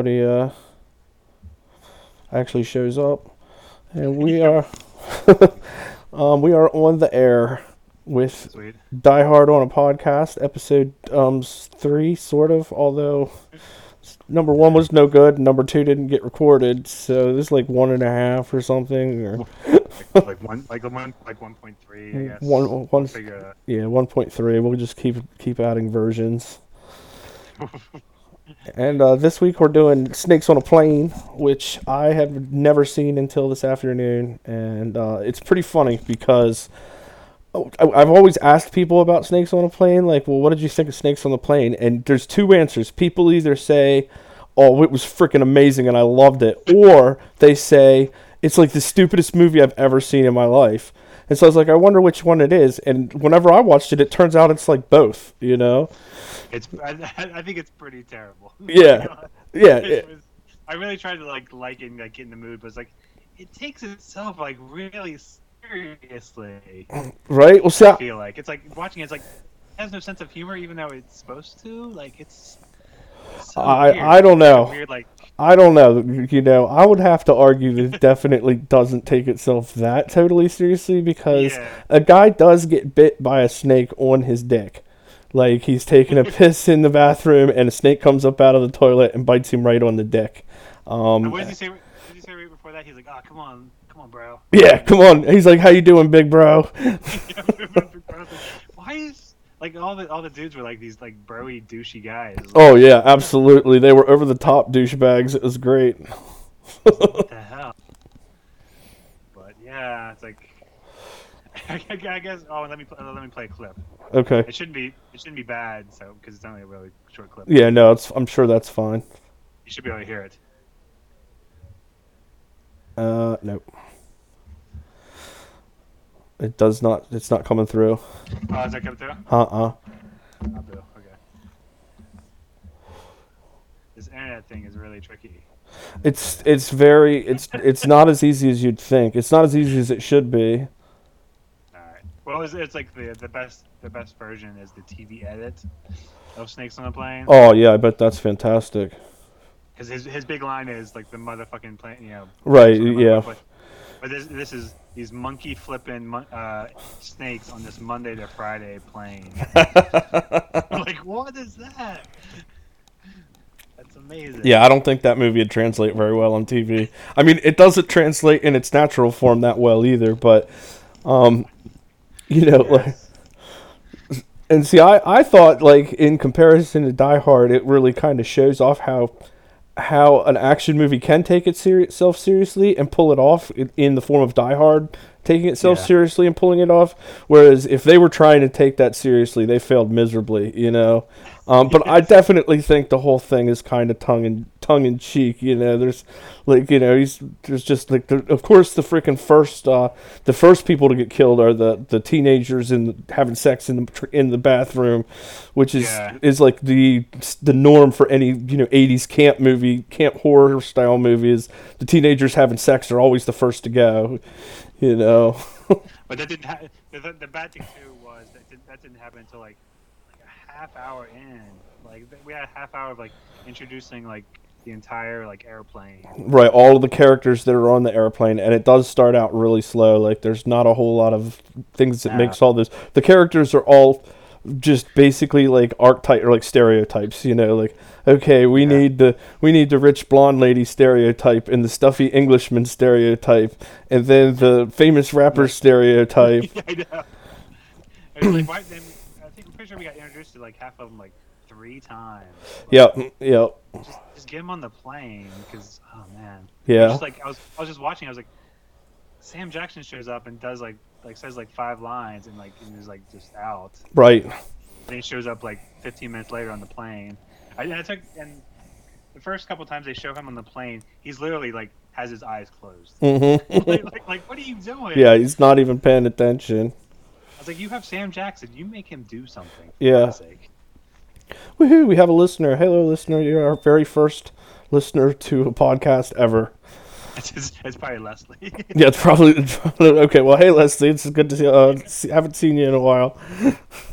everybody uh, actually shows up, and we are um, we are on the air with Sweet. Die Hard on a podcast, episode um three, sort of. Although number one was no good, number two didn't get recorded, so this is like one and a half or something, or Like, like one, like one, like one point three. I guess. one one Figure it yeah one point three. We'll just keep keep adding versions. And uh, this week we're doing Snakes on a Plane, which I have never seen until this afternoon, and uh, it's pretty funny because oh, I've always asked people about Snakes on a Plane, like, well, what did you think of Snakes on the Plane? And there's two answers. People either say, oh, it was freaking amazing and I loved it, or they say it's like the stupidest movie I've ever seen in my life. And so I was like, I wonder which one it is. And whenever I watched it, it turns out it's like both, you know? It's. I, I think it's pretty terrible. Yeah. Uh, yeah. It it- was- I really tried to like like and like get in the mood, but it's like it takes itself like really seriously. right? Well, see, I- feel like it's like watching it, it's like it has no sense of humor, even though it's supposed to. Like it's. so I- weird. I don't like know. Weird like I don't know. You know, I would have to argue that it definitely doesn't take itself that totally seriously because Yeah. a guy does get bit by a snake on his dick. Like he's taking a piss in the bathroom and a snake comes up out of the toilet and bites him right on the dick. Um, what did he say? What did he say right before that? He's like, "Oh, come on, come on, bro." yeah, come on. He's like, "How you doing, big bro?" Why is like all the all the dudes were like these like broy douchey guys? Oh yeah, absolutely. They were over the top douchebags. It was great. what the hell? But yeah, it's like I, guess. Oh, let me let me play a clip. Okay. It shouldn't be it shouldn't be bad, so because it's only a really short clip. Yeah, no, it's. I'm sure that's fine. You should be able to hear it. Uh, nope. It does not. It's not coming through. Oh, is that coming through? Uh uh boo. Okay. This internet thing is really tricky. It's it's very it's it's not as easy as you'd think. It's not as easy as it should be. All right. Well, it's, it's like the the best the best version is the TV edit of Snakes on a Plane. Oh yeah, I bet that's fantastic. Because his his big line is like the motherfucking plane, you know. Right, yeah. But this this is these monkey flipping uh, snakes on this Monday to Friday plane. like, what is that? That's amazing. Yeah, I don't think that movie would translate very well on TV. I mean, it doesn't translate in its natural form that well either, but um you know, like and see I I thought like in comparison to Die Hard, it really kind of shows off how how an action movie can take itself seriously and pull it off in, the form of Die Hard taking itself Yeah. seriously and pulling it off. Whereas if they were trying to take that seriously, they failed miserably, you know. Um, but I definitely think the whole thing is kind of tongue in tongue in cheek. You know, there's like you know he's there's just like the, of course the freaking first uh, the first people to get killed are the the teenagers in having sex in the in the bathroom, which is Yeah. is like the the norm for any you know 80s camp movie camp horror style movies. The teenagers having sex are always the first to go. You know. But that didn't. Ha- the, the, the bad thing too was that did, that didn't happen until like like a half hour in. Like we had a half hour of like introducing like the entire like airplane. Right, all of the characters that are on the airplane, and it does start out really slow. Like, there's not a whole lot of things that makes all this. The characters are all just basically like archetype or like stereotypes. You know, like okay, we Yeah. need the we need the rich blonde lady stereotype and the stuffy Englishman stereotype, and then the famous rapper stereotype. I know. Was like, why, then, I think I'm pretty sure we got introduced to like half of them like three times. Like, Yep, yep, Just, just get him on the plane because oh man. I yeah, Just like I was, I was just watching. I was like, Sam Jackson shows up and does like like says like five lines and like and is like just out. right. Then he shows up like 15 minutes later on the plane. I, and I took and the first couple times they show him on the plane, he's literally like has his eyes closed. hmm like, like, like, what are you doing? yeah, he's not even paying attention. I was like, you have Sam Jackson. You make him do something. Yeah. Woohoo! We have a listener. Hello, listener. You're our very first listener to a podcast ever. It's, it's, probably Leslie. Yeah, it's probably, it's probably- okay. Well, hey Leslie, it's good to see. Uh, see, haven't seen you in a while.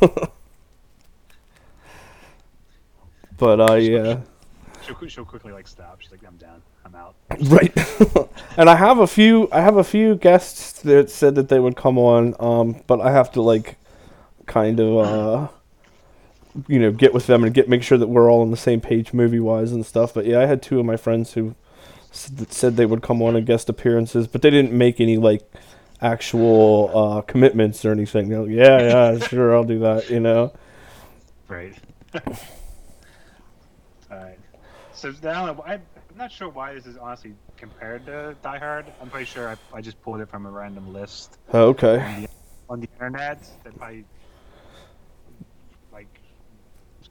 but I uh, yeah, she'll, she'll quickly like stop. She's like, I'm done. I'm out. Right. and I have a few I have a few guests that said that they would come on, um, but I have to like kind of uh you know, get with them and get make sure that we're all on the same page movie wise and stuff. But yeah, I had two of my friends who that said they would come on and guest appearances, but they didn't make any like actual uh commitments or anything. Like, yeah, yeah, sure, I'll do that, you know. Right. All right. So now I'm not sure why this is honestly compared to Die Hard. I'm pretty sure I, I just pulled it from a random list Oh, okay. on the, on the internet that probably like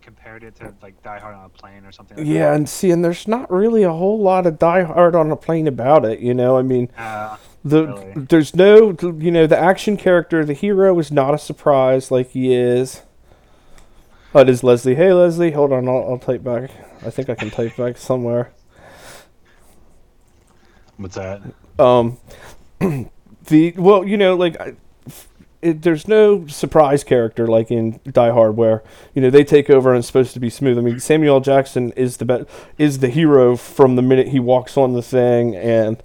compared it to like Die Hard on a plane or something. Like Yeah, and see, and there's not really a whole lot of Die Hard on a plane about it, you know. I mean. Uh, the Really? there's no, you know, the action character, the hero is not a surprise like he is. Oh, it is Leslie. Hey, Leslie, hold on, I'll, I'll type back. I think I can type back somewhere. what's that? Um, the well, you know, like I- it, there's no surprise character like in Die Hard where you know they take over and it's supposed to be smooth. I mean, Samuel L. Jackson is the be- is the hero from the minute he walks on the thing, and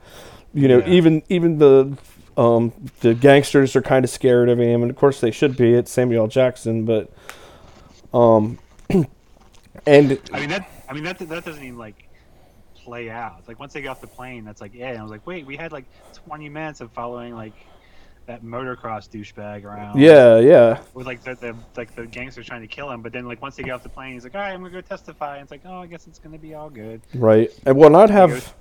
you know Yeah. even even the um, the gangsters are kind of scared of him, and of course they should be. It's Samuel L. Jackson, but um, and I mean that. I mean that. That doesn't even like play out. It's like once they get off the plane, that's like yeah. And I was like, wait, we had like 20 minutes of following like that motocross douchebag around. yeah, yeah. with like the, the like the gangsters trying to kill him, but then like once they get off the plane, he's like, "All right, I'm gonna go testify." And it's like, "Oh, I guess it's gonna be all good." Right. And well, not have. goes-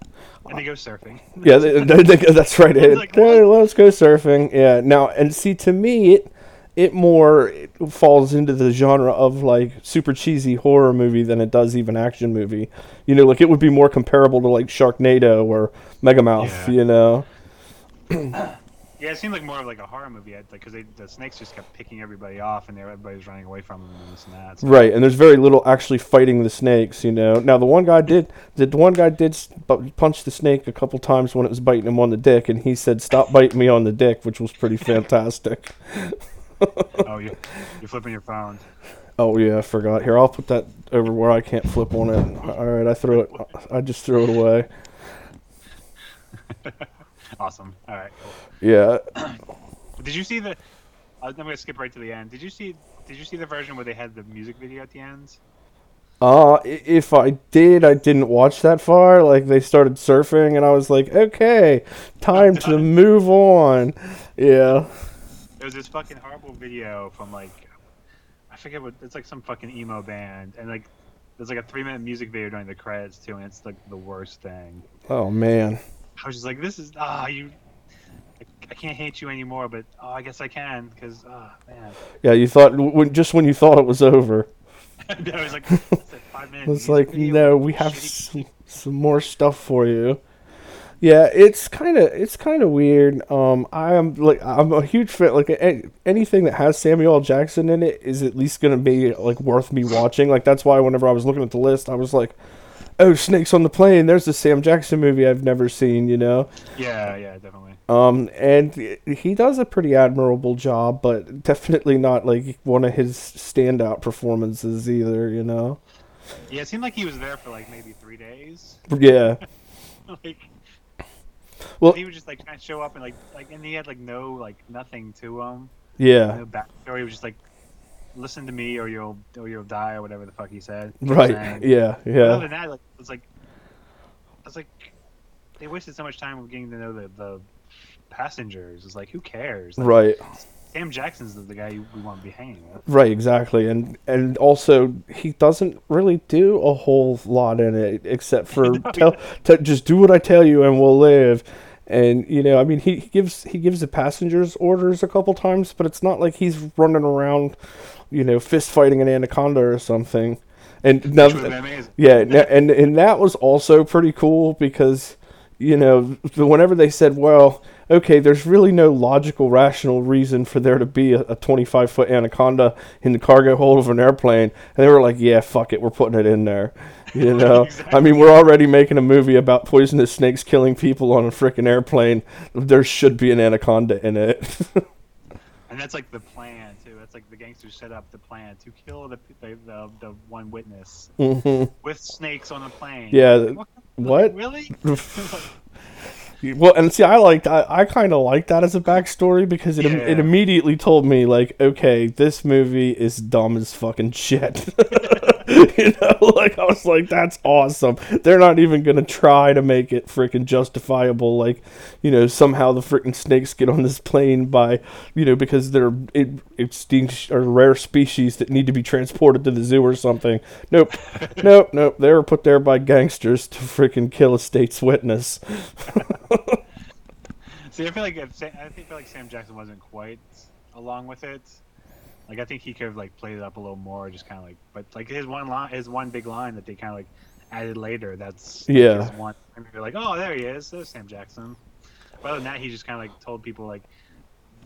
And they go surfing. Yeah, they, they, they- that's right. It, like, "Hey, let's go surfing. Yeah. Now, and see, to me, it it more it falls into the genre of like super cheesy horror movie than it does even action movie. You know, like it would be more comparable to like Sharknado or Megamouth. Yeah. You know. Yeah, it seemed like more of like a horror movie, like because the snakes just kept picking everybody off, and everybody was running away from them and this and that. So, Right, and there's very little actually fighting the snakes, you know. Now the one guy did, the one guy did punch the snake a couple times when it was biting him on the dick, and he said, "Stop biting me on the dick," which was pretty fantastic. oh, you you're flipping your phone. Oh yeah, I forgot. Here, I'll put that over where I can't flip on it. All right, I threw it. I just threw it away. Awesome. All right. Cool. Yeah. Did you see the? I'm gonna skip right to the end. Did you see? Did you see the version where they had the music video at the end? Uh, if I did, I didn't watch that far. Like they started surfing, and I was like, okay, time to move on. Yeah. There was this fucking horrible video from like, I forget what it's like some fucking emo band, and like there's like a three minute music video during the credits too, and it's like the worst thing. Oh man. I was just like, this is ah you. I, I can't hate you anymore, but oh, I guess I can because ah man. Yeah, you thought when just when you thought it was over. I was like, five minutes. It's like, no, we have some, some more stuff for you. Yeah, it's kind of it's kind of weird. Um, I am like I'm a huge fan. Like a- anything that has Samuel L. Jackson in it is at least gonna be like worth me watching. Like that's why whenever I was looking at the list, I was like, "Oh, Snakes on the Plane." There's a Sam Jackson movie I've never seen. You know. Yeah, yeah, definitely. Um, and he does a pretty admirable job, but definitely not like one of his standout performances either. You know. Yeah, it seemed like he was there for like maybe three days. Yeah. like, Well- he was just like kind to show up and like like, and he had like no like nothing to him. Yeah. No backstory. He was just like, listen to me or you'll or you'll die or whatever the fuck he said. Right. Yeah. But Yeah. other than that, like it's like, I was like, they wasted so much time of getting to know the the passengers. It's like, who cares? Like, Right. Sam Jackson's the, the guy you, we want to be hanging with. Right. Exactly. And and also he doesn't really do a whole lot in it except for No, tell t- just do what I tell you and we'll live. And you know, I mean, he, he gives he gives the passengers orders a couple times, but it's not like he's running around, you know, fist fighting an anaconda or something. And now, Which would have been. Yeah, and and that was also pretty cool because you know whenever they said, "Well, okay, there's really no logical, rational reason for there to be a 25 foot anaconda in the cargo hold of an airplane," and they were like, "Yeah, fuck it, we're putting it in there." You know, I mean, we're already making a movie about poisonous snakes killing people on a freaking airplane. There should be an anaconda in it. And that's like the plan. That's like the gangsters set up the plan to kill the the, the, the one witness hmm with snakes on the plane. Yeah, Like, what? what? Really? Well, and see, I liked, I, I kind of liked that as a backstory because it, it immediately told me, like, okay, this movie is dumb as fucking shit. you know, like, I was like, that's awesome. They're not even going to try to make it freaking justifiable. Like, you know, somehow the freaking snakes get on this plane by, you know, because they're it, extinct or rare species that need to be transported to the zoo or something. Nope. nope, nope. They were put there by gangsters to freaking kill a state's witness. See, I feel like if Sa- I think feel like Sam Jackson wasn't quite along with it. Like I think he could have like played it up a little more, just kind of like. But like his one line, his one big line that they kind of like added later. That's Yeah. his one. And you're like, oh, there he is. There's Sam Jackson. But other than that, he just kind of like told people like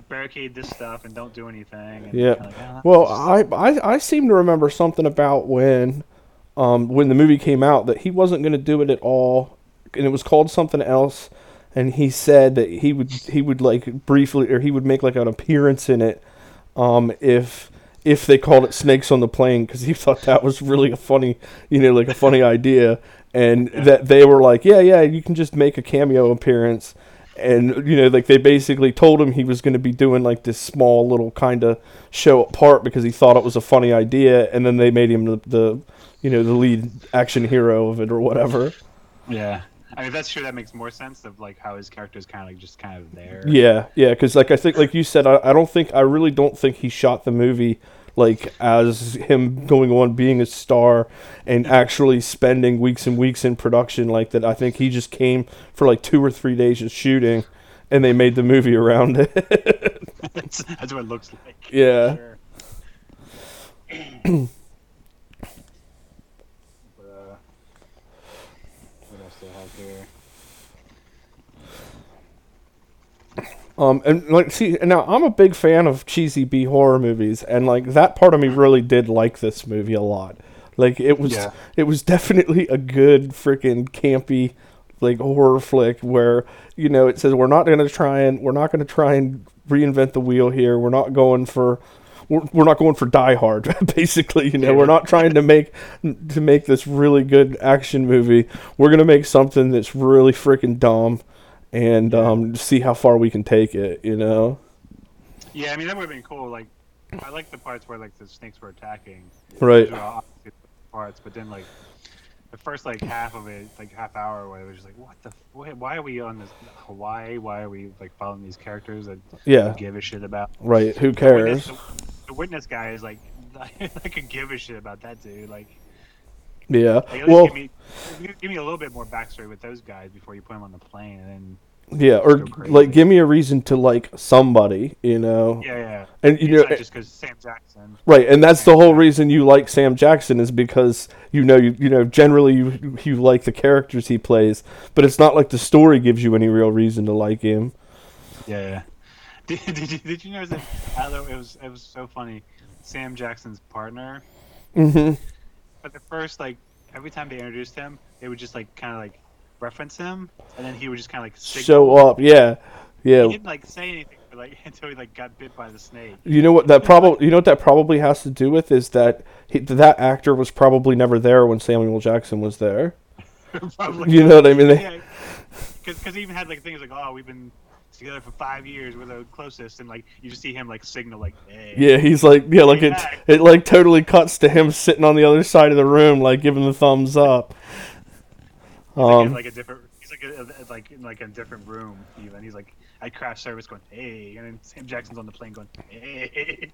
barricade this stuff and don't do anything. And Yeah. like, "Ah, Well, I, I I seem to remember something about when, um, when the movie came out that he wasn't going to do it at all, and it was called something else, and he said that he would he would like briefly or he would make like an appearance in it, um, if if they called it Snakes on the Plane because he thought that was really a funny you know like a funny idea, and that they were like yeah yeah you can just make a cameo appearance. And you know, like they basically told him he was going to be doing like this small little kind of show apart because he thought it was a funny idea, and then they made him the, the you know, the lead action hero of it or whatever. yeah. I mean, that's true. That makes more sense of like how his character is kind of like just kind of there. Yeah, yeah, because like I think, like you said, I, I don't think, I really don't think he shot the movie like as him going on being a star and actually spending weeks and weeks in production like that. I think he just came for like two or three days of shooting, and they made the movie around it. that's, that's what it looks like. yeah. Sure. but, uh, what else do I have here? Um, and like, see, now I'm a big fan of cheesy B horror movies, and like that part of me really did like this movie a lot. Like it was, Yeah. it was definitely a good freaking campy, like horror flick where you know it says we're not gonna try and we're not gonna try and reinvent the wheel here. We're not going for. We're, we're not going for Die Hard, basically. You know, we're not trying to make to make this really good action movie. We're gonna make something that's really freaking dumb, and um, see how far we can take it. You know. Yeah, I mean that would have been cool. Like, I like the parts where like the snakes were attacking. Right. Those were obviously the parts, but then like the first like half of it, like half hour, where it was just like, what the, f- why, why are we on this Hawaii? Why are we like following these characters that Yeah. give a shit about? Right. Who cares? the, the witness guy is like, I could give a shit about that dude. Like, Yeah. like, Well, give me, give me a little bit more backstory with those guys before you put them on the plane, and then yeah. Or like, give me a reason to like somebody. You know. yeah, yeah. And you It's know. not just because Sam Jackson. Right, and that's the whole reason you like Sam Jackson is because you know you, you know generally you you like the characters he plays, but it's not like the story gives you any real reason to like him. Yeah. yeah. Did, did you did you notice that? I thought it was it was so funny. Sam Jackson's partner. hmm But the first like every time they introduced him, they would just like kind of like reference him, and then he would just kind of like signal. Show up, yeah, yeah. He didn't like say anything, like until he like got bit by the snake. You know what that probably you know what that probably has to do with is that he, that actor was probably never there when Samuel Jackson was there. You know what I mean? Yeah. Because he even had like things like, oh, we've been together for five years, we're the closest, and like you just see him like signal like, hey. Yeah, he's like yeah, like it back. it like totally cuts to him sitting on the other side of the room, like giving the thumbs up. Like, Um, like a different, he's like a, like in like a different room. Even he's like at craft service going, hey, and then Sam Jackson's on the plane going, hey.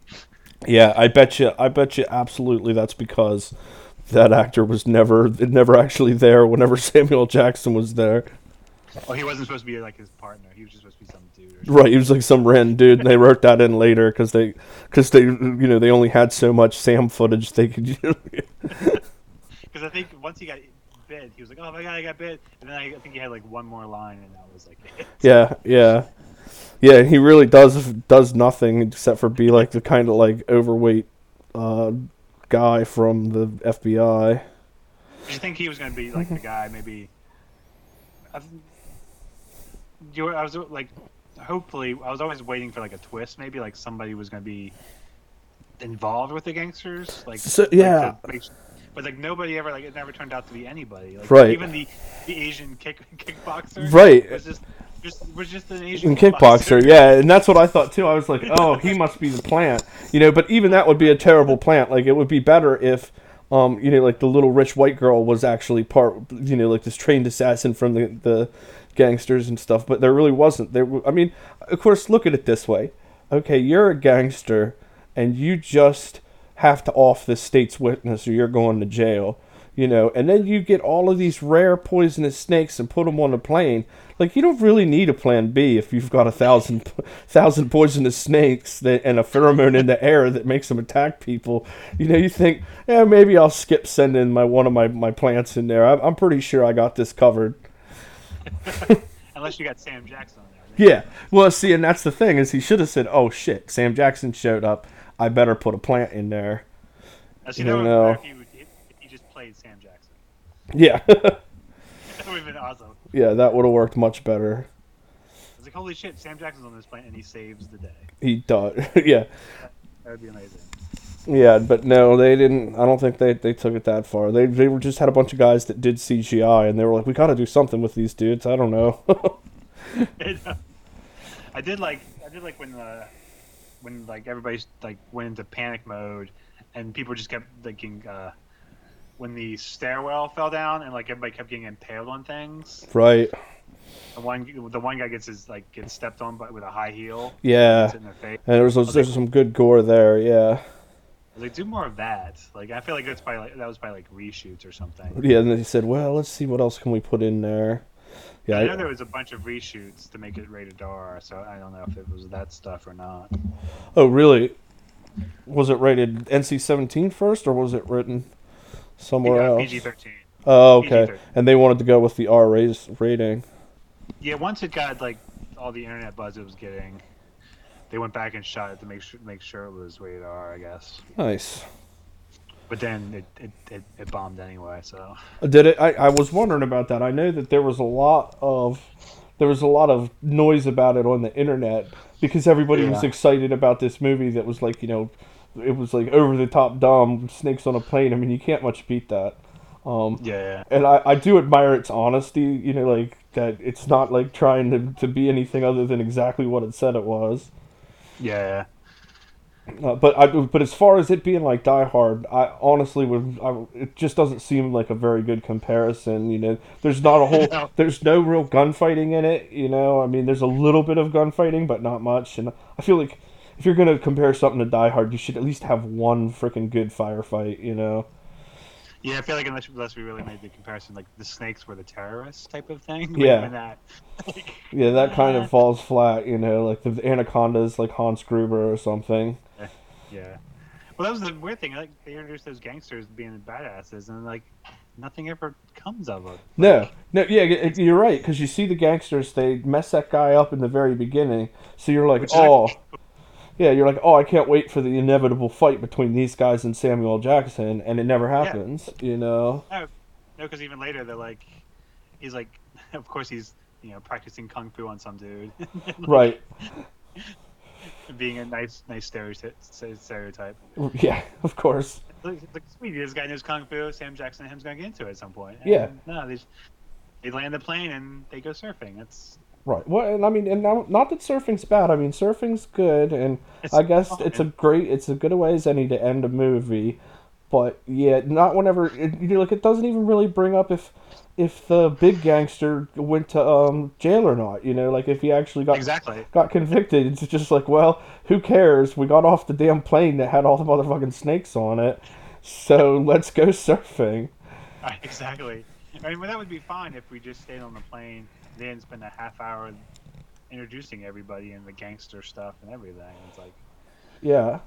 Yeah, I bet you. I bet you absolutely that's because that actor was never never actually there whenever Samuel Jackson was there. Oh, he wasn't supposed to be like his partner. He was just supposed to be some dude. Or something. Right, he was like some random dude, and they wrote that in later because they because they you know they only had so much Sam footage they could. Because I think once he got bit, he was like, oh my god, I got bit, and then I, I think he had like one more line, and that was like, it. yeah, yeah, yeah. He really does does nothing except for be like the kind of like overweight uh, guy from the FBI. Did you think he was going to be like the guy? Maybe. I've, you were, I was like, hopefully, I was always waiting for like a twist. Maybe like somebody was going to be involved with the gangsters. Like, So- like yeah. make- but like nobody ever like it never turned out to be anybody. Like, Right. Even the the Asian kick kickboxer. Right. Was just just was just an Asian kickboxer, yeah, and that's what I thought too. I was like, oh, he must be the plant, you know. But even that would be a terrible plant. Like it would be better if, um, you know, like the little rich white girl was actually part, you know, like this trained assassin from the the gangsters and stuff. But there really wasn't. There, I mean, of course, look at it this way. Okay, you're a gangster, and you just have to off the state's witness, or you're going to jail. You know, and then you get all of these rare poisonous snakes and put them on a plane. Like you don't really need a plan B if you've got a thousand thousand poisonous snakes that, and a pheromone in the air that makes them attack people. You know, you think, yeah, maybe I'll skip sending my one of my, my plants in there. I'm, I'm pretty sure I got this covered. Unless you got Sam Jackson on there. Yeah. Well, see, and that's the thing is he should have said, "Oh shit, Sam Jackson showed up. I better put a plant in there." Now, see, No, know, would no. be better if he, if he just played Sam Jackson. Yeah. That would have been awesome. yeah, that would have worked much better. It's like holy shit, Sam Jackson's on this plant and he saves the day. He does. yeah. That would be amazing. Yeah, but no, they didn't. I don't think they, they took it that far. They they were just had a bunch of guys that did CGI, and they were like, "We got to do something with these dudes." I don't know. I did like I did like when the when like everybody's like went into panic mode and people just kept thinking uh when the stairwell fell down and like everybody kept getting impaled on things. right? The one the one guy gets his like gets stepped on but with a high heel. Yeah, It's in their face. and there was there's some good gore there. Yeah, like, do more of that. Like I feel like that's probably like, that was by like reshoots or something. yeah. And they said, "Well, let's see what else can we put in there." Yeah, I know I- there was a bunch of reshoots to make it rated R, so I don't know if it was that stuff or not. Oh, really? Was it rated NC-17 first, or was it written somewhere else? PG thirteen. Oh, okay. PG-13. And they wanted to go with the R rating. Yeah, once it got like all the internet buzz it was getting, they went back and shot it to make sure make sure it was rated R, I guess. Nice. But then it it, it, it bombed anyway. So Did it? I, I was wondering about that. I know that there was a lot of there was a lot of noise about it on the internet because everybody was excited about this movie that was like you know it was like over the top dumb snakes on a plane. I mean you can't much beat that. Um, yeah, and I, I do admire its honesty. You know, like that it's not like trying to to be anything other than exactly what it said it was. yeah, Uh, but I, but as far as it being like Die Hard, I honestly would. I, it just doesn't seem like a very good comparison. You know, there's not a whole. No. There's no real gunfighting in it. You know, I mean, there's a little bit of gunfighting, but not much. And I feel like if you're gonna compare something to Die Hard, you should at least have one freaking good firefight. You know. yeah. I feel like unless unless we really made the comparison, like the snakes were the terrorists type of thing. Yeah. That, like, Yeah, that kind of falls flat. You know, like the anacondas, like Hans Gruber or something. Yeah. Well, that was the weird thing. Like they introduced those gangsters being badasses, and like nothing ever comes of it. No, no, yeah, it- you're right because you see the gangsters they mess that guy up in the very beginning, so you're like, oh, yeah, you're like, oh, I can't wait for the inevitable fight between these guys and Samuel Jackson, and it never happens, you know. No, because even later they're like, he's like, of course he's you know practicing kung fu on some dude, Right? being a nice nice stereotype. Stereotype. Yeah, of course. Look, sweet, this guy knows kung fu. Sam Jackson and him's gonna get into it at some point. And Yeah. No, they they land the plane and they go surfing. That's Right. Well, and I mean, and now, not that surfing's bad. I mean, surfing's good, and It's I guess fun. it's a great, it's a good way as any to end a movie. But yeah, not whenever it, you know, like it doesn't even really bring up if if the big gangster went to um, jail or not. You know, like if he actually got exactly. got convicted. It's just like, well, who cares? We got off the damn plane that had all the motherfucking snakes on it, so let's go surfing. Exactly. I mean, well, that would be fine if we just stayed on the plane, then spend a half hour introducing everybody and the gangster stuff and everything. It's like, Yeah.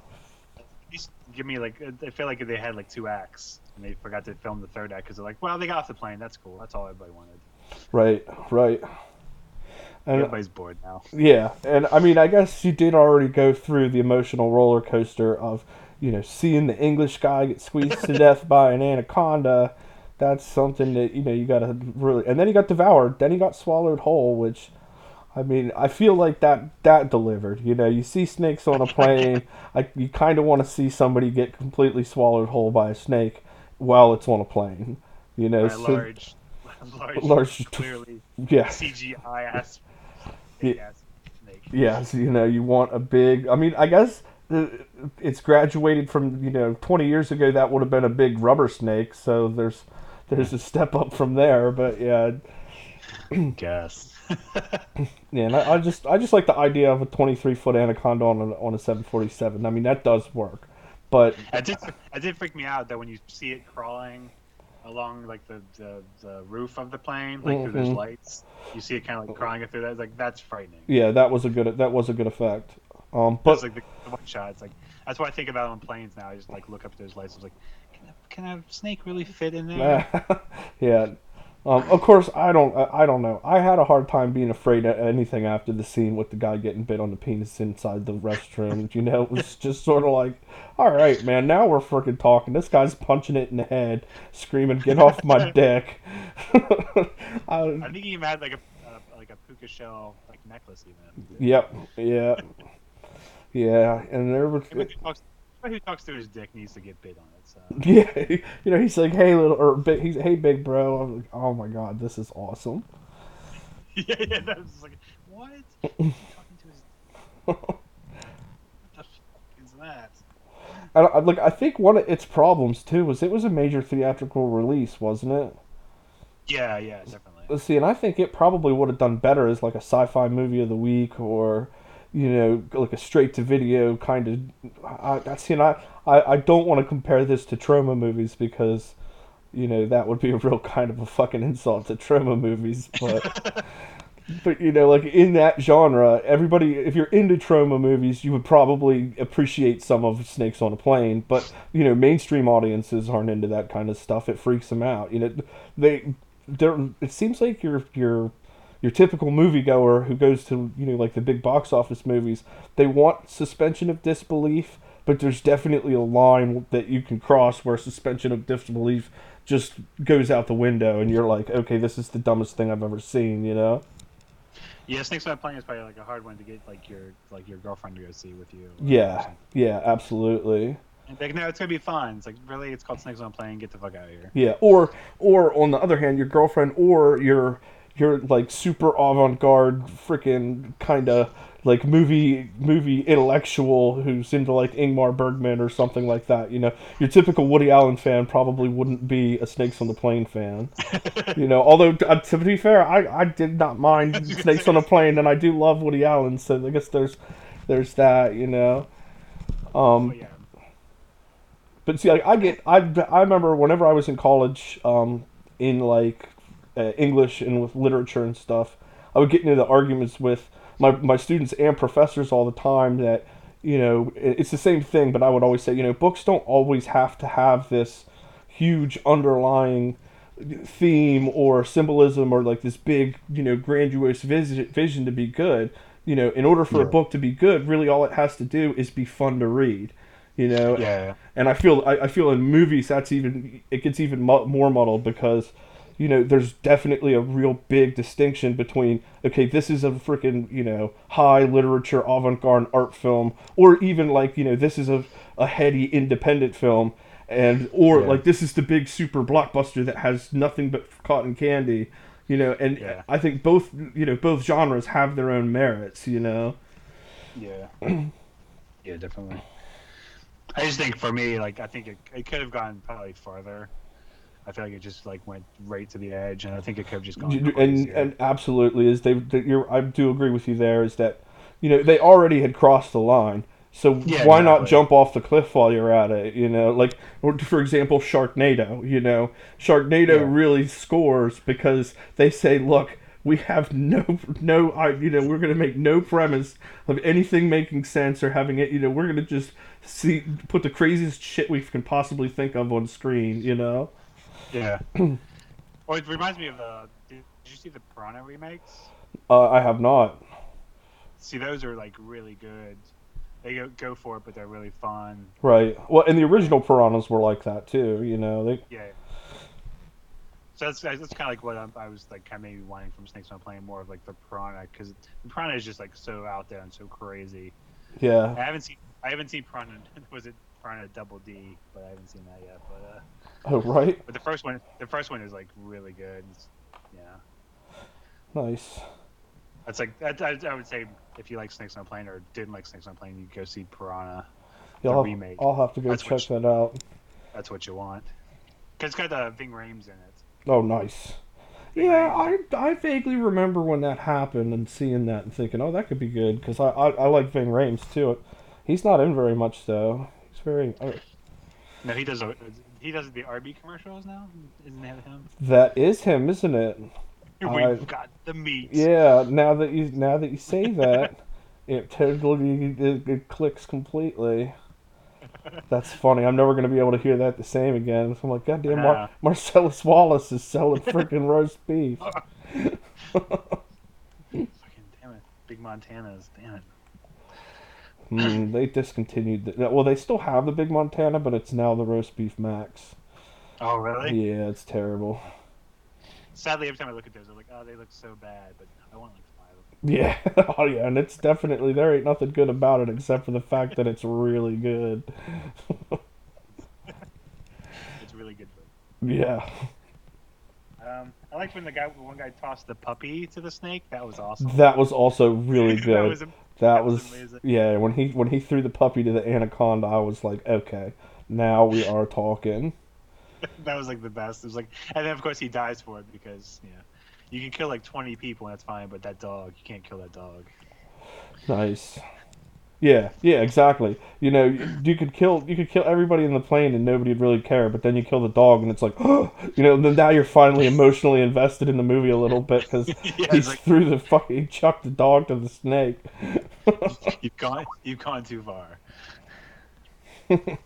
Give me like, I feel like they had like two acts and they forgot to film the third act because they're like, well, they got off the plane. That's cool. That's all everybody wanted. Right. Right. And Everybody's bored now. Yeah, and I mean, I guess you did already go through the emotional roller coaster of, you know, seeing the English guy get squeezed to death by an anaconda. That's something that you know you gotta really. And then he got devoured. Then he got swallowed whole, which I mean, I feel like that that delivered. You know, you see snakes on a plane, I, you kind of want to see somebody get completely swallowed whole by a snake while it's on a plane. You know, so- large, large, large- clearly yeah, CGI ass, Yeah. snake. yes, you know, you want a big. I mean, I guess uh, it's graduated from you know 20 years ago that would have been a big rubber snake. So there's there's a step up from there, but yeah, Guess. yeah. And I, I just I just like the idea of a 23 foot anaconda on a, on a 747. I mean, that does work, but It did. It did freak me out that when you see it crawling along like the, the, the roof of the plane, like through those Mhm. lights, you see it kind of like crawling through that. It's like that's frightening. yeah, that was a good that was a good effect. Um, but It's like the, the one shot. It's like that's what I think about on planes now. I just like look up at those lights. It's like, can a, can a snake really fit in there? yeah. Um, of course, I don't. I don't know. I had a hard time being afraid of anything after the scene with the guy getting bit on the penis inside the restroom. You know, it was just sort of like, all right, man. Now we're freaking talking. This guy's punching it in the head, screaming, "Get off my dick!" I I, think he even had like a, like a puka shell like necklace even. yep. Yeah. Yeah. And there was. Who talks, to his dick needs to get bit on it. So. Yeah, you know, he's like, "Hey, little," or big, he's, "Hey, big bro." I'm like, "Oh my god, this is awesome." yeah, yeah. That was like, what? Talking to his. What the fuck is that? I, I like. I think one of its problems too was it was a major theatrical release, wasn't it? Yeah, yeah, definitely. Let's see, and I think it probably would have done better as like a sci-fi movie of the week, or you know, like a straight-to-video kind of. I, I see, and I, I, I don't want to compare this to Troma movies because, you know, that would be a real kind of a fucking insult to Troma movies, but. But you know, like in that genre, everybody, if you're into Troma movies, you would probably appreciate some of Snakes on a Plane. But you know, mainstream audiences aren't into that kind of stuff. It freaks them out. You know, they, they're. It seems like your your your typical moviegoer who goes to you know like the big box office movies, they want suspension of disbelief, but there's definitely a line that you can cross where suspension of disbelief just goes out the window, and you're like, okay, this is the dumbest thing I've ever seen. You know. Yeah, Snakes on a Plane is probably like a hard one to get like your like your girlfriend to go see with you. Yeah, yeah, absolutely. And Like, no, it's gonna be fun. It's like really, it's called Snakes on a Plane. Get the fuck out of here. Yeah, or or on the other hand, your girlfriend or your your like super avant-garde freaking kind of like movie movie intellectual who's into like Ingmar Bergman or something like that. You know, your typical Woody Allen fan probably wouldn't be a Snakes on the Plane fan. you know, although uh, to be fair, I I did not mind Snakes on a Plane, and I do love Woody Allen, so I guess there's there's that. You know. Um, But yeah, but see, like, I get, I, I remember whenever I was in college, um, in like uh, English and with literature and stuff, I would get into the arguments with my my students and professors all the time that, you know, it's the same thing. But I would always say, you know, books don't always have to have this huge underlying theme or symbolism or like this big, you know, grandiose vision, vision to be good. You know, in order for a book to be good, really all it has to do is be fun to read. You know, yeah, and I feel I, I feel in movies that's even it gets even mu- more muddled because you know there's definitely a real big distinction between okay this is a freaking you know high literature avant-garde art film or even like you know this is a, a heady independent film and or Yeah. like this is the big super blockbuster that has nothing but cotton candy you know and Yeah. I think both you know both genres have their own merits you know yeah, yeah, definitely. I just think for me, like, I think it, it could have gone probably farther. I feel like it just like went right to the edge, and I think it could have just gone. And crazier. and absolutely is they you're I do agree with you there is that you know they already had crossed the line so Yeah, why not jump off the cliff while you're at it you know like for example Sharknado you know Sharknado Yeah. really scores because they say look we have no no I you know we're gonna make no premise of anything making sense or having it you know we're gonna just see put the craziest shit we can possibly think of on screen you know yeah. oh, it reminds me of the. did, did you see the Piranha remakes? uh, I have not See, those are like really good. They go, go for it, but they're really fun. Right. Well, and the original piranhas were like that too. You know, they Yeah. So that's that's kind of like what I'm, I was like kind of maybe wanting from Snakes on Plane, more of like the piranha, because the piranha is just like so out there and so crazy. Yeah. I haven't seen I haven't seen piranha. Was it piranha Double D? But I haven't seen that yet. But uh, Oh, right. but the first one, the first one is like really good. It's, yeah, Nice. that's like that, I, I would say if you like Snakes on a Plane or didn't like Snakes on a Plane, you go see Piranha. Yeah, The I'll, remake. I'll have to go That's check that out. That's what you want. Cause it's got uh, Ving Rhames in it. Oh, nice. Yeah, I, I vaguely remember when that happened and seeing that and thinking, oh, that could be good because I, I, I like Ving Rhames too. He's not in very much though. He's very. Uh, No, he does. a- He does the Arby's commercials now. Isn't that him? that is him, isn't it? We've got the meat. Yeah. Now that you now that you say that, it totally it, it clicks completely. That's funny. I'm never gonna be able to hear that the same again. So I'm like, God damn, Mar-. Marcellus Wallace is selling freaking roast beef. Fucking damn it, Big Montanas. Damn it. Hmm, they discontinued. The, well, they still have the Big Montana, but it's now the roast beef max. Oh really? Yeah, it's terrible. Sadly, every time I look at those, I'm like, oh, they look so bad, but I want like five of Yeah, oh yeah, and it's definitely there ain't nothing good about it except for the fact that it's really good. It's really good. Food. yeah, Um, I like when the guy, one guy tossed the puppy to the snake. That was awesome. that was also really that good. was a, That that was was yeah. When he when he threw the puppy to the anaconda, I was like, okay, now we are talking. that was like the best. It was like, and then of course he dies for it because yeah, you can kill like 20 people and that's fine, but that dog, you can't kill that dog. Nice. Yeah, yeah, exactly. You know, you, could kill you could kill everybody in the plane and nobody'd really care, but then you kill the dog and it's like, oh, you know, then now you're finally emotionally invested in the movie a little bit because yeah, he like threw the fucking he chucked the dog to the snake. you've gone, you've gone too far.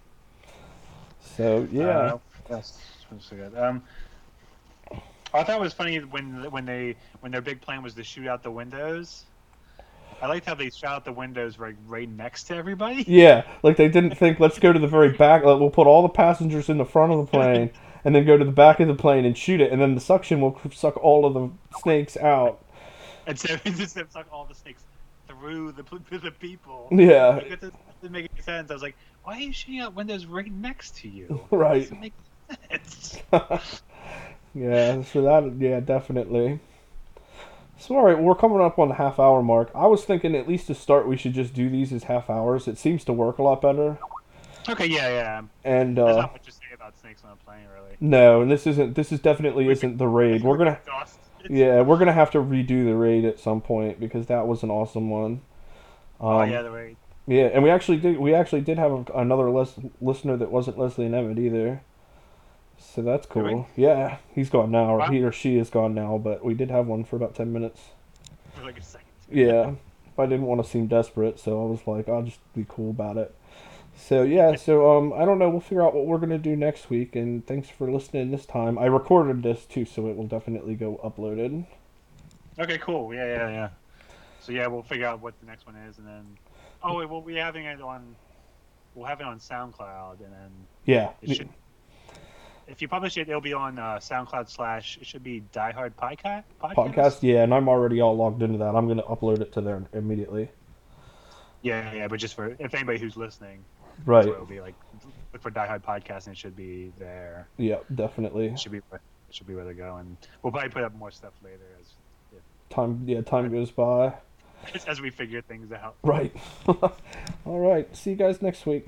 so yeah, Uh, yes, what's good? Um, I thought it was funny when when they when their big plan was to shoot out the windows. I liked how they shot out the windows right right next to everybody. yeah, like they didn't think let's go to the very back. Like, we'll put all the passengers in the front of the plane and then go to the back of the plane and shoot it, and then the suction will suck all of the snakes out. And so it just suck all the snakes through the through the people. Yeah, Like, it didn't make any sense. I was like, why are you shooting out windows right next to you? Right. Doesn't make sense. yeah, so that yeah, definitely. So all right, well, we're coming up on the half hour mark. I was thinking at least to start we should just do these as half hours. It seems to work a lot better. Okay, yeah, yeah. And There's uh not much to say about snakes on a plane, really. no, and this isn't this is definitely isn't the raid. We're gonna yeah, we're gonna have to redo the raid at some point because that was an awesome one. Um, oh yeah, the way. yeah, and we actually did we actually did have a, another lis- listener that wasn't Leslie and Emmett either. So that's cool. Yeah, he's gone now, or Wow. he or she is gone now, but we did have one for about ten minutes. For like a second. Yeah, I didn't want to seem desperate, so I was like, I'll just be cool about it. So yeah, so um, I don't know. We'll figure out what we're gonna do next week, and thanks for listening this time. I recorded this too, so it will definitely go uploaded. Okay, cool. Yeah, yeah, yeah. So yeah, we'll figure out what the next one is, and then. Oh, wait, we'll be having it on. We'll have it on SoundCloud, and then Yeah, it should. If you publish it, it'll be on uh, SoundCloud slash. It should be Die Hard Podcast. podcast. Yeah, and I'm already all logged into that. I'm gonna upload it to there immediately. Yeah, yeah, but just for if anybody who's listening, Right. it'll be like. Look for Die Hard Podcast, and it should be there. Yeah, definitely. It should be. It should be where to go, and we'll probably put up more stuff later as Time. Yeah, time goes by. as we figure things out. Right. all right. See you guys next week.